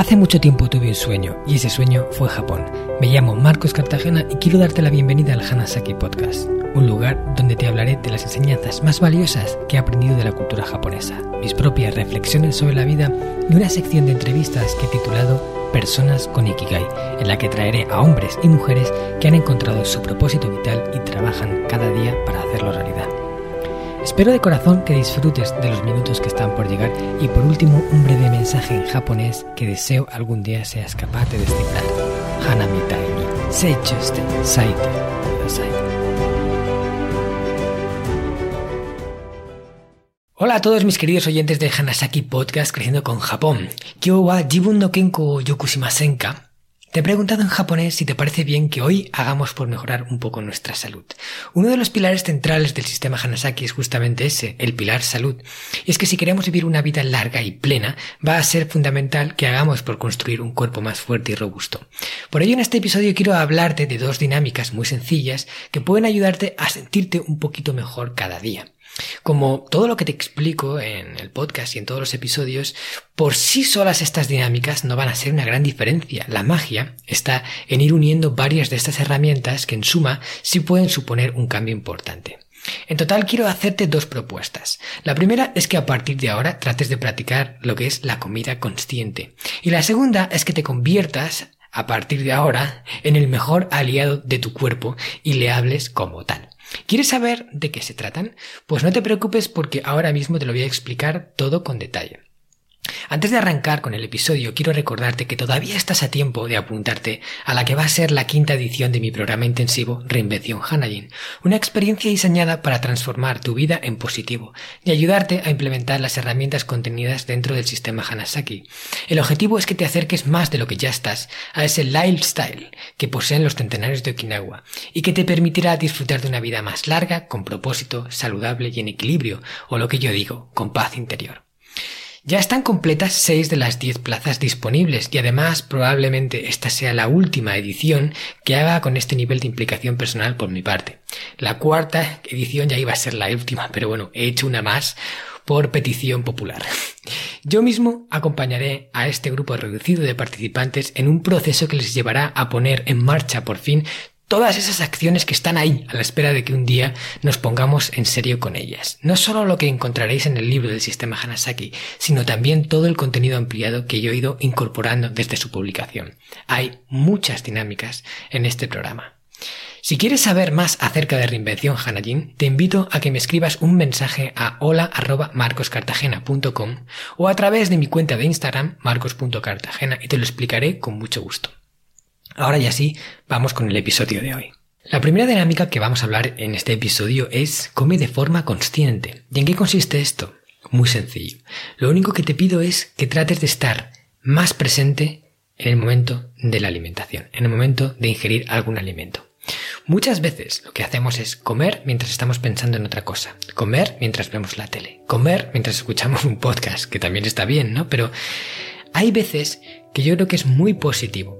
Hace mucho tiempo tuve un sueño y ese sueño fue Japón. Me llamo Marcos Cartagena y quiero darte la bienvenida al Hanasaki Podcast, un lugar donde te hablaré de las enseñanzas más valiosas que he aprendido de la cultura japonesa, mis propias reflexiones sobre la vida y una sección de entrevistas que he titulado Personas con Ikigai, en la que traeré a hombres y mujeres que han encontrado su propósito vital y trabajan cada día para hacerlo realidad. Espero de corazón que disfrutes de los minutos que están por llegar y por último un breve mensaje en japonés que deseo algún día seas capaz de descifrar. Hanami ni seichuste saite. Hola a todos mis queridos oyentes de Hanasaki Podcast Creciendo con Japón. Kyo wa jibun no kenko yokushimasen ka? Te he preguntado en japonés si te parece bien que hoy hagamos por mejorar un poco nuestra salud. Uno de los pilares centrales del sistema Hanasaki es justamente ese, el pilar salud. Y es que si queremos vivir una vida larga y plena, va a ser fundamental que hagamos por construir un cuerpo más fuerte y robusto. Por ello en este episodio quiero hablarte de dos dinámicas muy sencillas que pueden ayudarte a sentirte un poquito mejor cada día. Como todo lo que te explico en el podcast y en todos los episodios, por sí solas estas dinámicas no van a ser una gran diferencia. La magia está en ir uniendo varias de estas herramientas que en suma sí pueden suponer un cambio importante. En total quiero hacerte dos propuestas. La primera es que a partir de ahora trates de practicar lo que es la comida consciente. Y la segunda es que te conviertas a partir de ahora en el mejor aliado de tu cuerpo y le hables como tal. ¿Quieres saber de qué se tratan? Pues no te preocupes porque ahora mismo te lo voy a explicar todo con detalle. Antes de arrancar con el episodio, quiero recordarte que todavía estás a tiempo de apuntarte a la que va a ser la quinta edición de mi programa intensivo Reinvención Hanajin, una experiencia diseñada para transformar tu vida en positivo y ayudarte a implementar las herramientas contenidas dentro del sistema Hanasaki. El objetivo es que te acerques más de lo que ya estás a ese lifestyle que poseen los centenarios de Okinawa y que te permitirá disfrutar de una vida más larga, con propósito, saludable y en equilibrio, o lo que yo digo, con paz interior. Ya están completas 6 de las 10 plazas disponibles y además probablemente esta sea la última edición que haga con este nivel de implicación personal por mi parte. La cuarta edición ya iba a ser la última, pero bueno, he hecho una más por petición popular. Yo mismo acompañaré a este grupo reducido de participantes en un proceso que les llevará a poner en marcha por fin todas esas acciones que están ahí a la espera de que un día nos pongamos en serio con ellas. No solo lo que encontraréis en el libro del sistema Hanasaki, sino también todo el contenido ampliado que yo he ido incorporando desde su publicación. Hay muchas dinámicas en este programa. Si quieres saber más acerca de Reinvención Hanajin, te invito a que me escribas un mensaje a hola.marcoscartagena.com o a través de mi cuenta de Instagram, marcos.cartagena, y te lo explicaré con mucho gusto. Ahora ya sí, vamos con el episodio de hoy. La primera dinámica que vamos a hablar en este episodio es come de forma consciente. ¿Y en qué consiste esto? Muy sencillo. Lo único que te pido es que trates de estar más presente en el momento de la alimentación, en el momento de ingerir algún alimento. Muchas veces lo que hacemos es comer mientras estamos pensando en otra cosa, comer mientras vemos la tele, comer mientras escuchamos un podcast, que también está bien, ¿no? Pero hay veces que yo creo que es muy positivo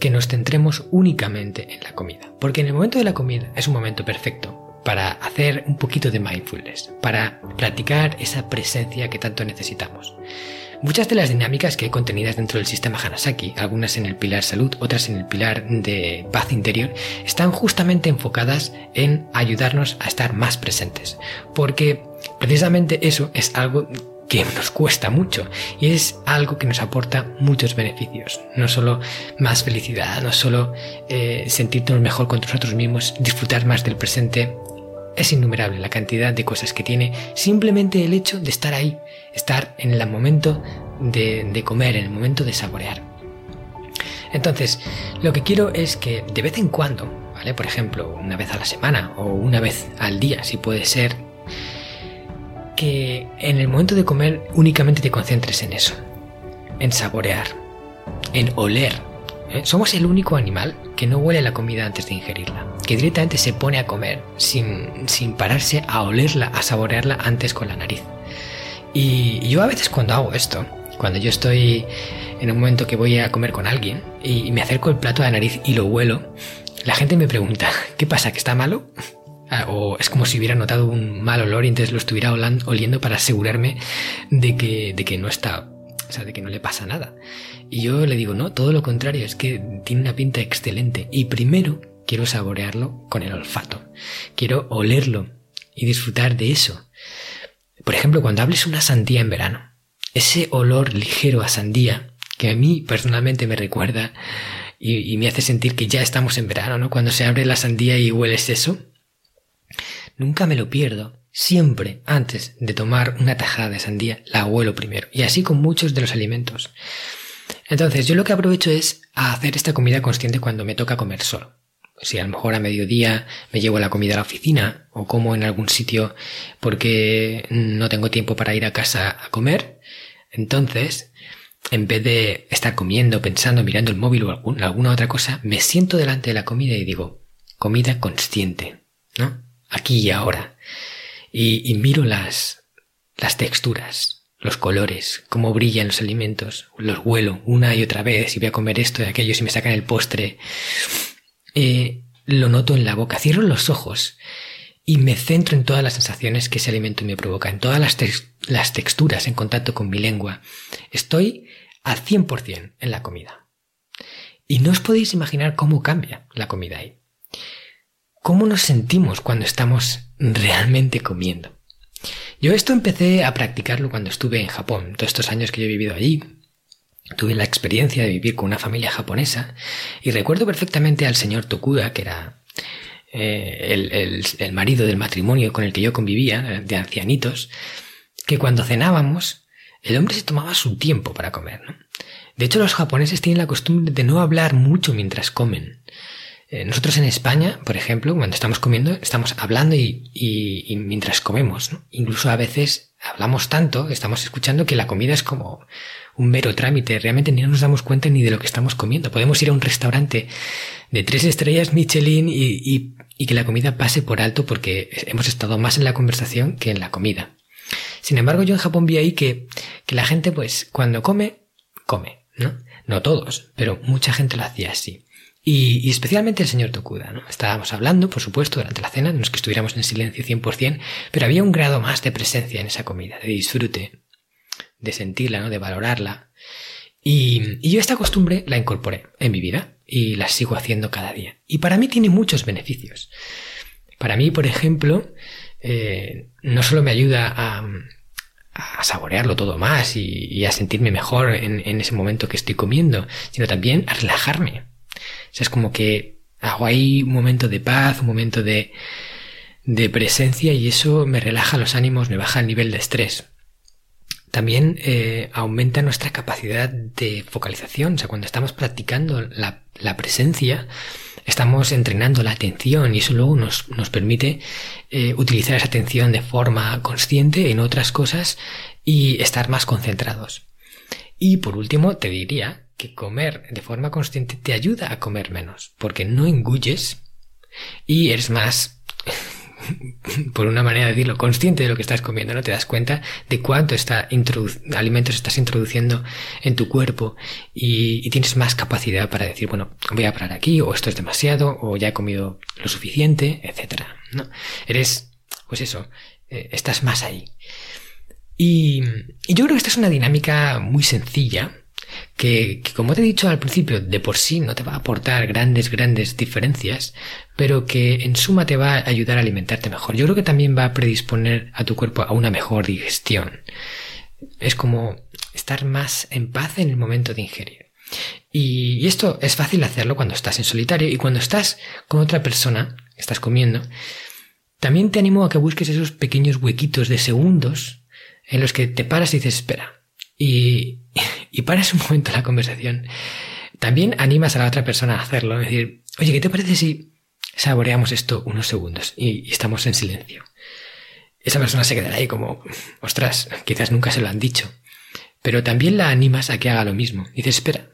que nos centremos únicamente en la comida. Porque en el momento de la comida es un momento perfecto para hacer un poquito de mindfulness, para practicar esa presencia que tanto necesitamos. Muchas de las dinámicas que hay contenidas dentro del sistema Hanasaki, algunas en el pilar salud, otras en el pilar de paz interior, están justamente enfocadas en ayudarnos a estar más presentes. Porque precisamente eso es algo que nos cuesta mucho y es algo que nos aporta muchos beneficios. No solo más felicidad, no solo eh, sentirnos mejor con nosotros mismos, disfrutar más del presente. Es innumerable la cantidad de cosas que tiene simplemente el hecho de estar ahí, estar en el momento de, de comer, en el momento de saborear. Entonces, lo que quiero es que de vez en cuando, ¿vale? Por ejemplo, una vez a la semana o una vez al día, si puede ser, que en el momento de comer únicamente te concentres en eso, en saborear, en oler. ¿eh? Somos el único animal que no huele la comida antes de ingerirla, que directamente se pone a comer sin, sin pararse a olerla, a saborearla antes con la nariz. Y yo a veces cuando hago esto, cuando yo estoy en un momento que voy a comer con alguien y me acerco el plato a la nariz y lo huelo, la gente me pregunta, ¿qué pasa? ¿Que está malo? Ah, o es como si hubiera notado un mal olor y entonces lo estuviera oliendo para asegurarme de que, de que no está o sea, de que no le pasa nada. Y yo le digo, no, todo lo contrario, es que tiene una pinta excelente. Y primero quiero saborearlo con el olfato. Quiero olerlo y disfrutar de eso. Por ejemplo, cuando hables una sandía en verano, ese olor ligero a sandía, que a mí personalmente me recuerda y, y me hace sentir que ya estamos en verano, ¿no? Cuando se abre la sandía y hueles eso, nunca me lo pierdo Siempre, antes de tomar una tajada de sandía, la huelo primero. Y así con muchos de los alimentos. Entonces, yo lo que aprovecho es hacer esta comida consciente cuando me toca comer solo. Si a lo mejor a mediodía me llevo la comida a la oficina o como en algún sitio porque no tengo tiempo para ir a casa a comer, entonces, en vez de estar comiendo, pensando, mirando el móvil o alguna otra cosa, me siento delante de la comida y digo, comida consciente, ¿no? Aquí y ahora y, miro las, las texturas, los colores, cómo brillan los alimentos, los huelo una y otra vez y voy a comer esto y aquello si me sacan el postre. Eh, lo noto en la boca, cierro los ojos y me centro en todas las sensaciones que ese alimento me provoca, en todas las, las texturas en contacto con mi lengua. Estoy al 100% en la comida. Y no os podéis imaginar cómo cambia la comida ahí. ¿Cómo nos sentimos cuando estamos realmente comiendo? Yo esto empecé a practicarlo cuando estuve en Japón, todos estos años que yo he vivido allí. Tuve la experiencia de vivir con una familia japonesa y recuerdo perfectamente al señor Tokuda, que era eh, el, marido del matrimonio con el que yo convivía, de ancianitos, que cuando cenábamos, el hombre se tomaba su tiempo para comer. De hecho, los japoneses tienen la costumbre de no hablar mucho mientras comen. Eh, nosotros en España, por ejemplo, cuando estamos comiendo, estamos hablando y, mientras comemos, Incluso a veces hablamos tanto, estamos escuchando que la comida es como un mero trámite. Realmente ni nos damos cuenta ni de lo que estamos comiendo. Podemos ir a un restaurante de tres estrellas Michelin y, y que la comida pase por alto porque hemos estado más en la conversación que en la comida. Sin embargo, yo en Japón vi ahí que, que la gente, pues, cuando come, come, ¿no? No todos, pero mucha gente lo hacía así. Y, especialmente el señor Tokuda, ¿no? Estábamos hablando, por supuesto, durante la cena, no es que estuviéramos en silencio 100%, pero había un grado más de presencia en esa comida, de disfrute, de sentirla, ¿no? De valorarla. Y, y yo esta costumbre la incorporé en mi vida y la sigo haciendo cada día. Y para mí tiene muchos beneficios. Para mí, por ejemplo, eh, no solo me ayuda a, a saborearlo todo más y, a sentirme mejor en, en, ese momento que estoy comiendo, sino también a relajarme sea, es como que hago ahí un momento de paz, un momento de, de presencia y eso me relaja los ánimos, me baja el nivel de estrés. También eh, aumenta nuestra capacidad de focalización, o sea, cuando estamos practicando la, la presencia, estamos entrenando la atención y eso luego nos, nos permite eh, utilizar esa atención de forma consciente en otras cosas y estar más concentrados. Y por último, te diría que comer de forma consciente te ayuda a comer menos, porque no engulles y eres más, por una manera de decirlo, consciente de lo que estás comiendo, ¿no? Te das cuenta de cuánto está alimentos estás introduciendo en tu cuerpo y, tienes más capacidad para decir, bueno, voy a parar aquí, o esto es demasiado, o ya he comido lo suficiente, etcétera, ¿no? Eres, pues eso, eh, estás más ahí. Y, y yo creo que esta es una dinámica muy sencilla, que, como te he dicho al principio, de por sí no te va a aportar grandes, grandes diferencias, pero que en suma te va a ayudar a alimentarte mejor. Yo creo que también va a predisponer a tu cuerpo a una mejor digestión. Es como estar más en paz en el momento de ingerir. Y esto es fácil hacerlo cuando estás en solitario y cuando estás con otra persona, estás comiendo, también te animo a que busques esos pequeños huequitos de segundos en los que te paras y dices, espera, y, y paras un momento la conversación, también animas a la otra persona a hacerlo. Es decir, oye, ¿qué te parece si saboreamos esto unos segundos y, estamos en silencio? Esa persona se quedará ahí como, ostras, quizás nunca se lo han dicho. Pero también la animas a que haga lo mismo. Dices, espera,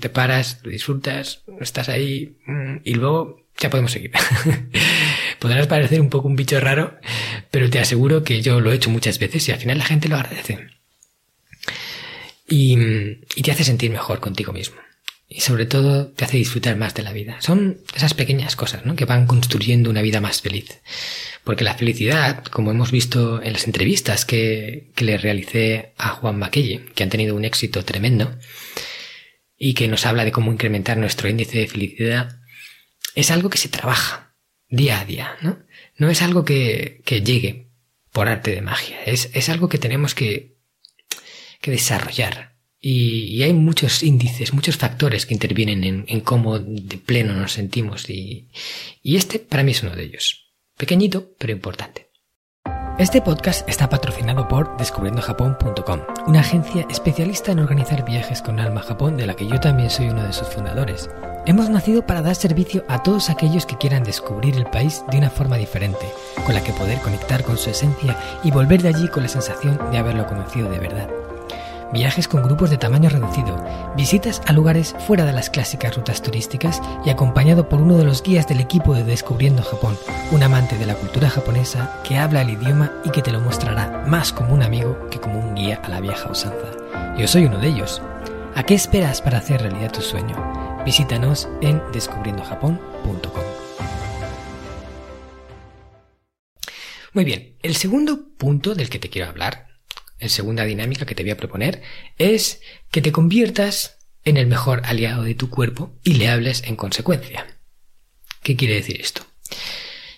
te paras, lo disfrutas, estás ahí mm, y luego ya podemos seguir. Podrás parecer un poco un bicho raro, pero te aseguro que yo lo he hecho muchas veces y al final la gente lo agradece y, te hace sentir mejor contigo mismo. y sobre todo te hace disfrutar más de la vida. Son esas pequeñas cosas ¿no? que van construyendo una vida más feliz. Porque la felicidad, como hemos visto en las entrevistas que, que le realicé a Juan Maquelle, que han tenido un éxito tremendo, y que nos habla de cómo incrementar nuestro índice de felicidad, es algo que se trabaja día a día, ¿no? No es algo que, que llegue por arte de magia, es, es algo que tenemos que, que desarrollar. Y, hay muchos índices, muchos factores que intervienen en, cómo de pleno nos sentimos y, y este para mí es uno de ellos. Pequeñito, pero importante. Este podcast está patrocinado por descubriendojapón.com, una agencia especialista en organizar viajes con alma a Japón de la que yo también soy uno de sus fundadores. Hemos nacido para dar servicio a todos aquellos que quieran descubrir el país de una forma diferente, con la que poder conectar con su esencia y volver de allí con la sensación de haberlo conocido de verdad viajes con grupos de tamaño reducido, visitas a lugares fuera de las clásicas rutas turísticas y acompañado por uno de los guías del equipo de Descubriendo Japón, un amante de la cultura japonesa que habla el idioma y que te lo mostrará más como un amigo que como un guía a la vieja usanza. Yo soy uno de ellos. ¿A qué esperas para hacer realidad tu sueño? Visítanos en descubriendojapón.com. Muy bien, el segundo punto del que te quiero hablar en segunda dinámica que te voy a proponer, es que te conviertas en el mejor aliado de tu cuerpo y le hables en consecuencia. ¿Qué quiere decir esto?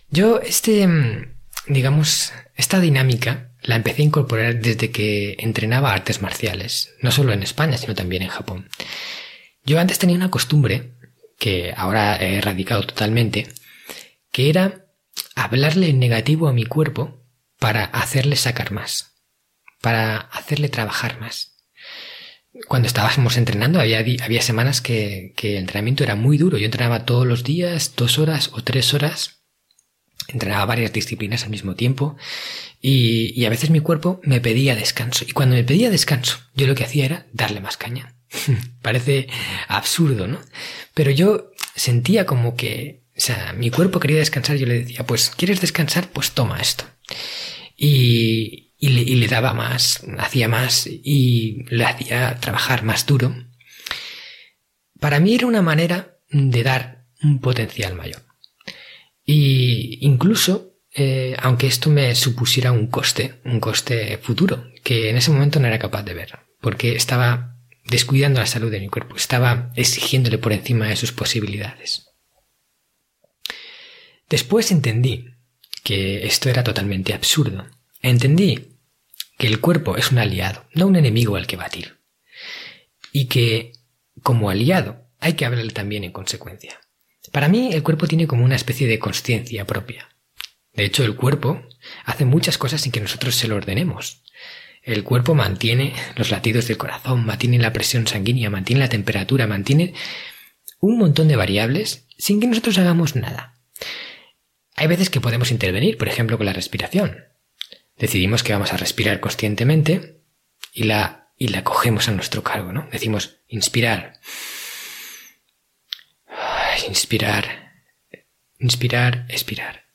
Yo, este, mm, digamos, esta dinámica la empecé a incorporar desde que entrenaba artes marciales, no solo en España, sino también en Japón. Yo antes tenía una costumbre, que ahora he erradicado totalmente, que era hablarle en negativo a mi cuerpo para hacerle sacar más para hacerle trabajar más. Cuando estábamos entrenando había, había semanas que, el entrenamiento era muy duro. Yo entrenaba todos los días, dos horas o tres horas. Entrenaba varias disciplinas al mismo tiempo y, a veces mi cuerpo me pedía descanso. Y cuando me pedía descanso, yo lo que hacía era darle más caña. Parece absurdo, ¿no? Pero yo sentía como que, o sea, mi cuerpo quería descansar, yo le decía, pues, ¿quieres descansar? Pues toma esto. Y, y le, daba más, hacía más y le hacía trabajar más duro. Para mí era una manera de dar un potencial mayor. Y incluso, eh, aunque esto me supusiera un coste, un coste futuro, que en ese momento no era capaz de ver, porque estaba descuidando la salud de mi cuerpo, estaba exigiéndole por encima de sus posibilidades. Después entendí que esto era totalmente absurdo Entendí que el cuerpo es un aliado, no un enemigo al que batir. Y que, como aliado, hay que hablarle también en consecuencia. Para mí, el cuerpo tiene como una especie de conciencia propia. De hecho, el cuerpo hace muchas cosas sin que nosotros se lo ordenemos. El cuerpo mantiene los latidos del corazón, mantiene la presión sanguínea, mantiene la temperatura, mantiene un montón de variables sin que nosotros hagamos nada. Hay veces que podemos intervenir, por ejemplo, con la respiración decidimos que vamos a respirar conscientemente y la, y la cogemos a nuestro cargo, ¿no? Decimos inspirar. Inspirar. Inspirar, expirar.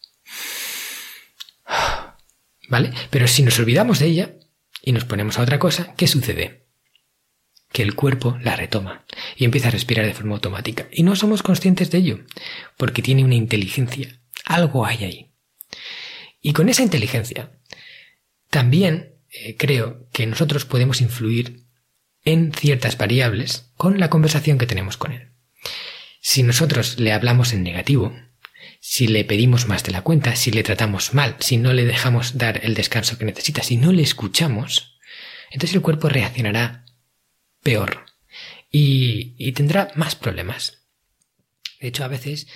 ¿Vale? Pero si nos olvidamos de ella y nos ponemos a otra cosa, ¿qué sucede? Que el cuerpo la retoma y empieza a respirar de forma automática. Y no somos conscientes de ello, porque tiene una inteligencia. Algo hay ahí. Y con esa inteligencia también eh, creo que nosotros podemos influir en ciertas variables con la conversación que tenemos con él. Si nosotros le hablamos en negativo, si le pedimos más de la cuenta, si le tratamos mal, si no le dejamos dar el descanso que necesita, si no le escuchamos, entonces el cuerpo reaccionará peor y, y tendrá más problemas. De hecho, a veces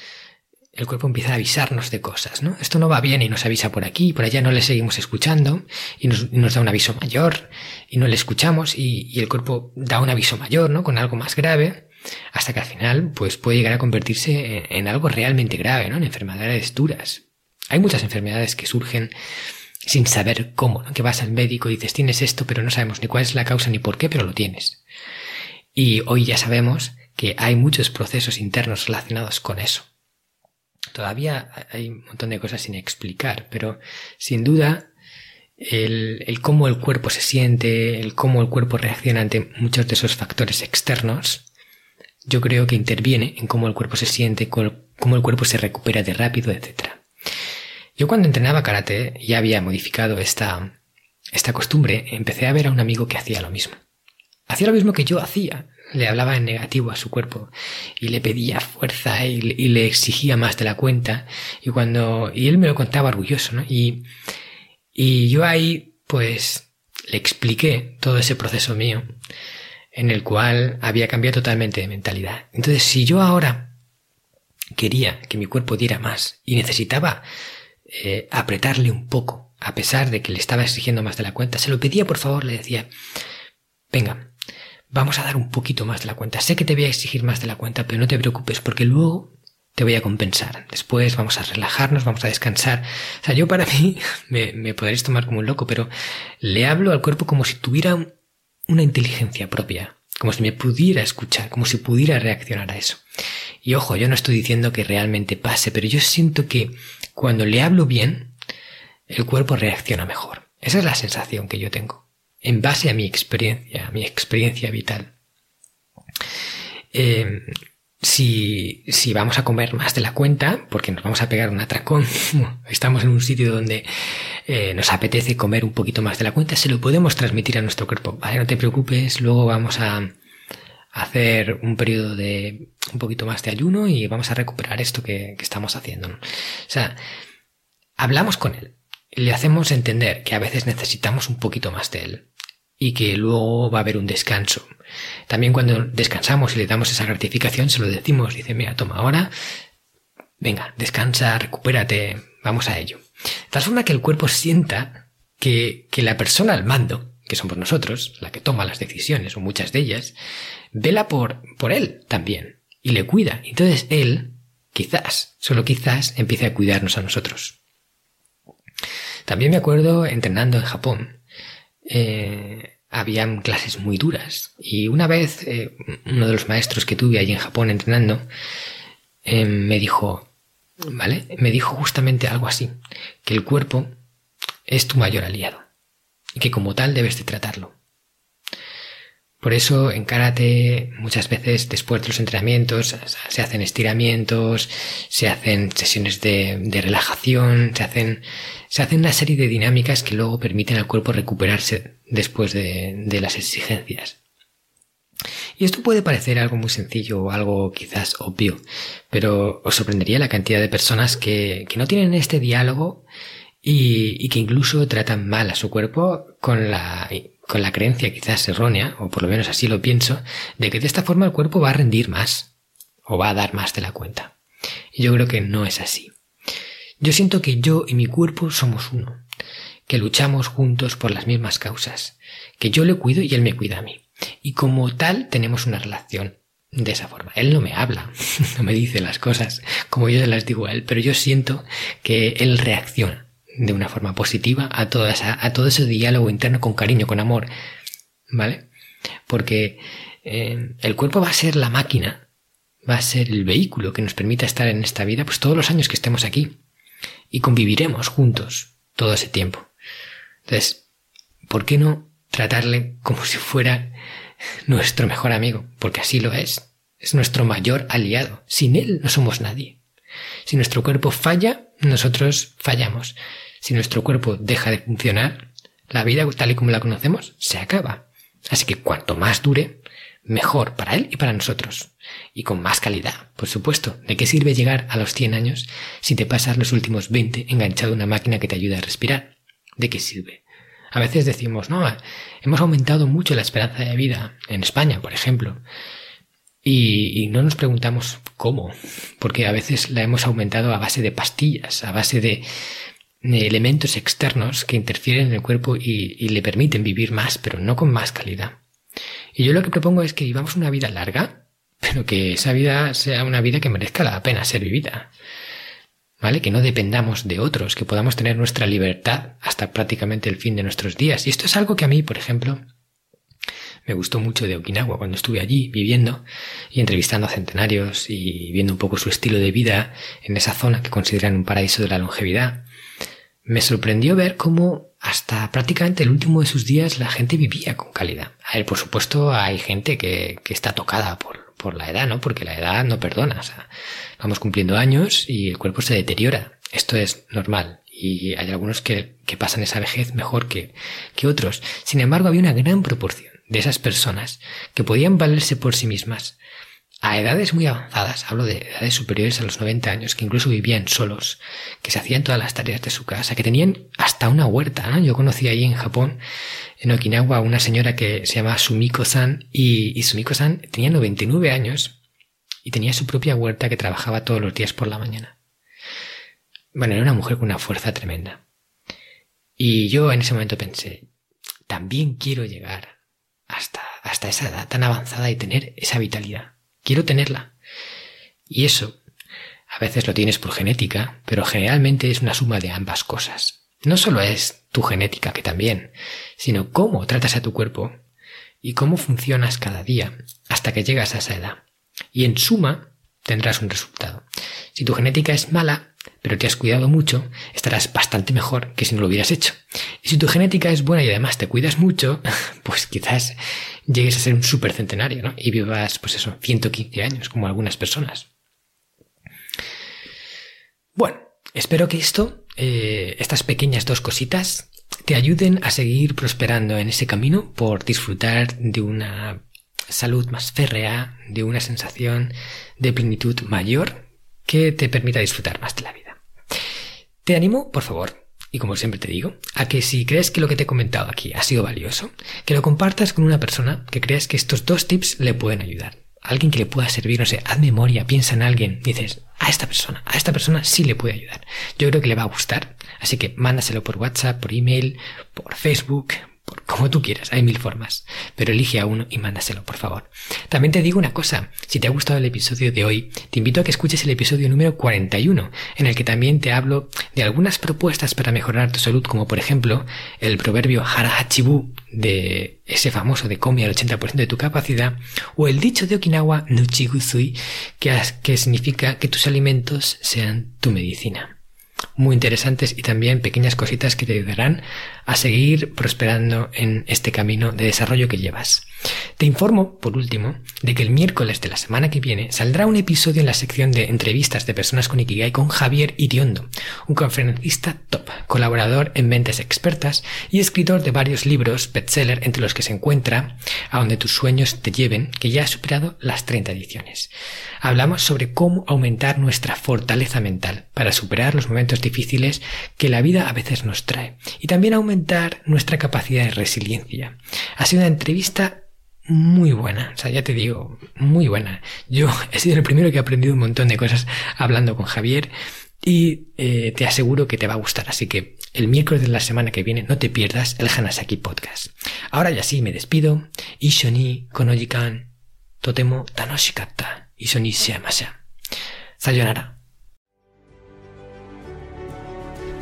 el cuerpo empieza a avisarnos de cosas, ¿no? Esto no va bien y nos avisa por aquí, por allá no le seguimos escuchando y nos, da un aviso mayor y no le escuchamos y, el cuerpo da un aviso mayor, ¿no? Con algo más grave, hasta que al final, pues puede llegar a convertirse en, algo realmente grave, ¿no? En enfermedades duras. Hay muchas enfermedades que surgen sin saber cómo, ¿no? Que vas al médico y dices tienes esto, pero no sabemos ni cuál es la causa ni por qué, pero lo tienes. Y hoy ya sabemos que hay muchos procesos internos relacionados con eso. Todavía hay un montón de cosas sin explicar, pero sin duda el, el, cómo el cuerpo se siente, el cómo el cuerpo reacciona ante muchos de esos factores externos, yo creo que interviene en cómo el cuerpo se siente, cómo el cuerpo se recupera de rápido, etc. Yo cuando entrenaba karate ya había modificado esta, esta costumbre, empecé a ver a un amigo que hacía lo mismo. Hacía lo mismo que yo hacía. Le hablaba en negativo a su cuerpo y le pedía fuerza y, le exigía más de la cuenta. Y cuando, y él me lo contaba orgulloso, ¿no? Y, y yo ahí, pues, le expliqué todo ese proceso mío en el cual había cambiado totalmente de mentalidad. Entonces, si yo ahora quería que mi cuerpo diera más y necesitaba eh, apretarle un poco, a pesar de que le estaba exigiendo más de la cuenta, se lo pedía por favor, le decía, venga, vamos a dar un poquito más de la cuenta. Sé que te voy a exigir más de la cuenta, pero no te preocupes porque luego te voy a compensar. Después vamos a relajarnos, vamos a descansar. O sea, yo para mí me, podréis tomar como un loco, pero le hablo al cuerpo como si tuviera una inteligencia propia, como si me pudiera escuchar, como si pudiera reaccionar a eso. Y ojo, yo no estoy diciendo que realmente pase, pero yo siento que cuando le hablo bien, el cuerpo reacciona mejor. Esa es la sensación que yo tengo, en base a mi experiencia, a mi experiencia vital. Eh, si, si vamos a comer más de la cuenta, porque nos vamos a pegar un atracón, estamos en un sitio donde eh, nos apetece comer un poquito más de la cuenta, se lo podemos transmitir a nuestro cuerpo. Vale, no te preocupes, luego vamos a hacer un periodo de un poquito más de ayuno y vamos a recuperar esto que, estamos haciendo. O sea, hablamos con él, le hacemos entender que a veces necesitamos un poquito más de él y que luego va a haber un descanso. También cuando descansamos y le damos esa gratificación, se lo decimos, dice, mira, toma ahora, venga, descansa, recupérate, vamos a ello. De tal forma que el cuerpo sienta que, que la persona al mando, que somos nosotros, la que toma las decisiones, o muchas de ellas, vela por, por él también, y le cuida. Entonces él, quizás, solo quizás, empiece a cuidarnos a nosotros. También me acuerdo entrenando en Japón, eh, habían clases muy duras. Y una vez eh, uno de los maestros que tuve allí en Japón entrenando eh, me dijo, ¿vale? Me dijo justamente algo así, que el cuerpo es tu mayor aliado y que como tal debes de tratarlo. Por eso en karate muchas veces después de los entrenamientos se hacen estiramientos, se hacen sesiones de, relajación, se hacen, una serie de dinámicas que luego permiten al cuerpo recuperarse después de, las exigencias. Y esto puede parecer algo muy sencillo o algo quizás obvio, pero os sorprendería la cantidad de personas que, no tienen este diálogo y, que incluso tratan mal a su cuerpo con la con la creencia quizás errónea, o por lo menos así lo pienso, de que de esta forma el cuerpo va a rendir más, o va a dar más de la cuenta. Y yo creo que no es así. Yo siento que yo y mi cuerpo somos uno, que luchamos juntos por las mismas causas, que yo le cuido y él me cuida a mí. Y como tal tenemos una relación de esa forma. Él no me habla, no me dice las cosas como yo las digo a él, pero yo siento que él reacciona de una forma positiva a, toda esa, a todo ese diálogo interno con cariño, con amor, ¿vale? Porque eh, el cuerpo va a ser la máquina, va a ser el vehículo que nos permita estar en esta vida, pues todos los años que estemos aquí y conviviremos juntos todo ese tiempo. Entonces, ¿por qué no tratarle como si fuera nuestro mejor amigo? Porque así lo es. Es nuestro mayor aliado. Sin él no somos nadie. Si nuestro cuerpo falla, nosotros fallamos. Si nuestro cuerpo deja de funcionar, la vida tal y como la conocemos se acaba. Así que cuanto más dure, mejor para él y para nosotros. Y con más calidad, por supuesto. ¿De qué sirve llegar a los 100 años si te pasas los últimos 20 enganchado a una máquina que te ayuda a respirar? ¿De qué sirve? A veces decimos, no, hemos aumentado mucho la esperanza de vida en España, por ejemplo. Y, y, no nos preguntamos cómo, porque a veces la hemos aumentado a base de pastillas, a base de, elementos externos que interfieren en el cuerpo y, le permiten vivir más, pero no con más calidad. Y yo lo que propongo es que vivamos una vida larga, pero que esa vida sea una vida que merezca la pena ser vivida. ¿Vale? Que no dependamos de otros, que podamos tener nuestra libertad hasta prácticamente el fin de nuestros días. Y esto es algo que a mí, por ejemplo, me gustó mucho de Okinawa cuando estuve allí viviendo y entrevistando a centenarios y viendo un poco su estilo de vida en esa zona que consideran un paraíso de la longevidad me sorprendió ver cómo hasta prácticamente el último de sus días la gente vivía con calidad. A ver, por supuesto, hay gente que, está tocada por, la edad, ¿no? Porque la edad no perdona. O sea, vamos cumpliendo años y el cuerpo se deteriora. Esto es normal. Y hay algunos que, pasan esa vejez mejor que otros. Sin embargo, había una gran proporción de esas personas que podían valerse por sí mismas a edades muy avanzadas, hablo de edades superiores a los 90 años, que incluso vivían solos, que se hacían todas las tareas de su casa, que tenían hasta una huerta. Yo conocí ahí en Japón, en Okinawa, una señora que se llama Sumiko-san, y, y Sumiko-san tenía 99 años y tenía su propia huerta que trabajaba todos los días por la mañana. Bueno, era una mujer con una fuerza tremenda. Y yo en ese momento pensé, también quiero llegar hasta, hasta esa edad tan avanzada y tener esa vitalidad. Quiero tenerla. Y eso, a veces lo tienes por genética, pero generalmente es una suma de ambas cosas. No solo es tu genética, que también, sino cómo tratas a tu cuerpo y cómo funcionas cada día hasta que llegas a esa edad. Y en suma tendrás un resultado. Si tu genética es mala, pero te has cuidado mucho, estarás bastante mejor que si no lo hubieras hecho. Y si tu genética es buena y además te cuidas mucho, pues quizás llegues a ser un supercentenario, ¿no? Y vivas, pues eso, 115 años, como algunas personas. Bueno, espero que esto, eh, estas pequeñas dos cositas, te ayuden a seguir prosperando en ese camino por disfrutar de una salud más férrea, de una sensación de plenitud mayor que te permita disfrutar más de la vida. Te animo, por favor, y como siempre te digo, a que si crees que lo que te he comentado aquí ha sido valioso, que lo compartas con una persona que creas que estos dos tips le pueden ayudar. Alguien que le pueda servir, no sé, haz memoria, piensa en alguien, dices, a esta persona, a esta persona sí le puede ayudar. Yo creo que le va a gustar, así que mándaselo por WhatsApp, por email, por Facebook, como tú quieras, hay mil formas, pero elige a uno y mándaselo, por favor. También te digo una cosa, si te ha gustado el episodio de hoy, te invito a que escuches el episodio número 41, en el que también te hablo de algunas propuestas para mejorar tu salud, como por ejemplo el proverbio Harahachibu de ese famoso de come al 80% de tu capacidad, o el dicho de Okinawa Nuchigusui, que, que significa que tus alimentos sean tu medicina muy interesantes y también pequeñas cositas que te ayudarán a seguir prosperando en este camino de desarrollo que llevas. Te informo, por último, de que el miércoles de la semana que viene saldrá un episodio en la sección de entrevistas de personas con Ikigai con Javier Iriondo, un conferencista top, colaborador en mentes expertas y escritor de varios libros bestseller entre los que se encuentra A donde tus sueños te lleven, que ya ha superado las 30 ediciones. Hablamos sobre cómo aumentar nuestra fortaleza mental para superar los momentos difíciles que la vida a veces nos trae y también aumentar nuestra capacidad de resiliencia. Ha sido una entrevista muy buena, o sea, ya te digo, muy buena. Yo he sido el primero que ha aprendido un montón de cosas hablando con Javier y eh, te aseguro que te va a gustar. Así que el miércoles de la semana que viene no te pierdas el Hanasaki Podcast. Ahora ya sí, me despido. Ishoni konojikan totemo tanoshikatta. Ishoni shiamasa. Sayonara.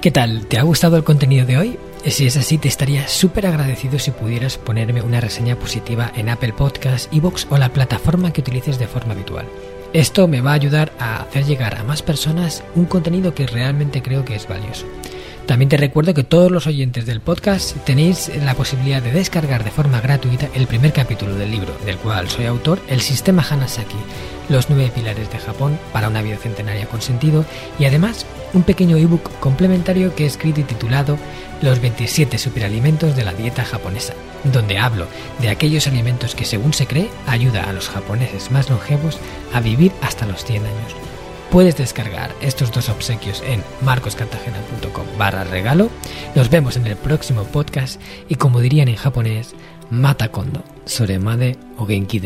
¿Qué tal? ¿Te ha gustado el contenido de hoy? Si es así, te estaría súper agradecido si pudieras ponerme una reseña positiva en Apple Podcasts, Evox o la plataforma que utilices de forma habitual. Esto me va a ayudar a hacer llegar a más personas un contenido que realmente creo que es valioso. También te recuerdo que todos los oyentes del podcast tenéis la posibilidad de descargar de forma gratuita el primer capítulo del libro, del cual soy autor, El Sistema Hanasaki, los nueve pilares de Japón para una vida centenaria con sentido, y además un pequeño ebook complementario que he escrito y titulado Los 27 superalimentos de la dieta japonesa, donde hablo de aquellos alimentos que según se cree ayuda a los japoneses más longevos a vivir hasta los 100 años. Puedes descargar estos dos obsequios en marcoscartagena.com barra regalo. Nos vemos en el próximo podcast y como dirían en japonés, mata kondo, soremade o genki.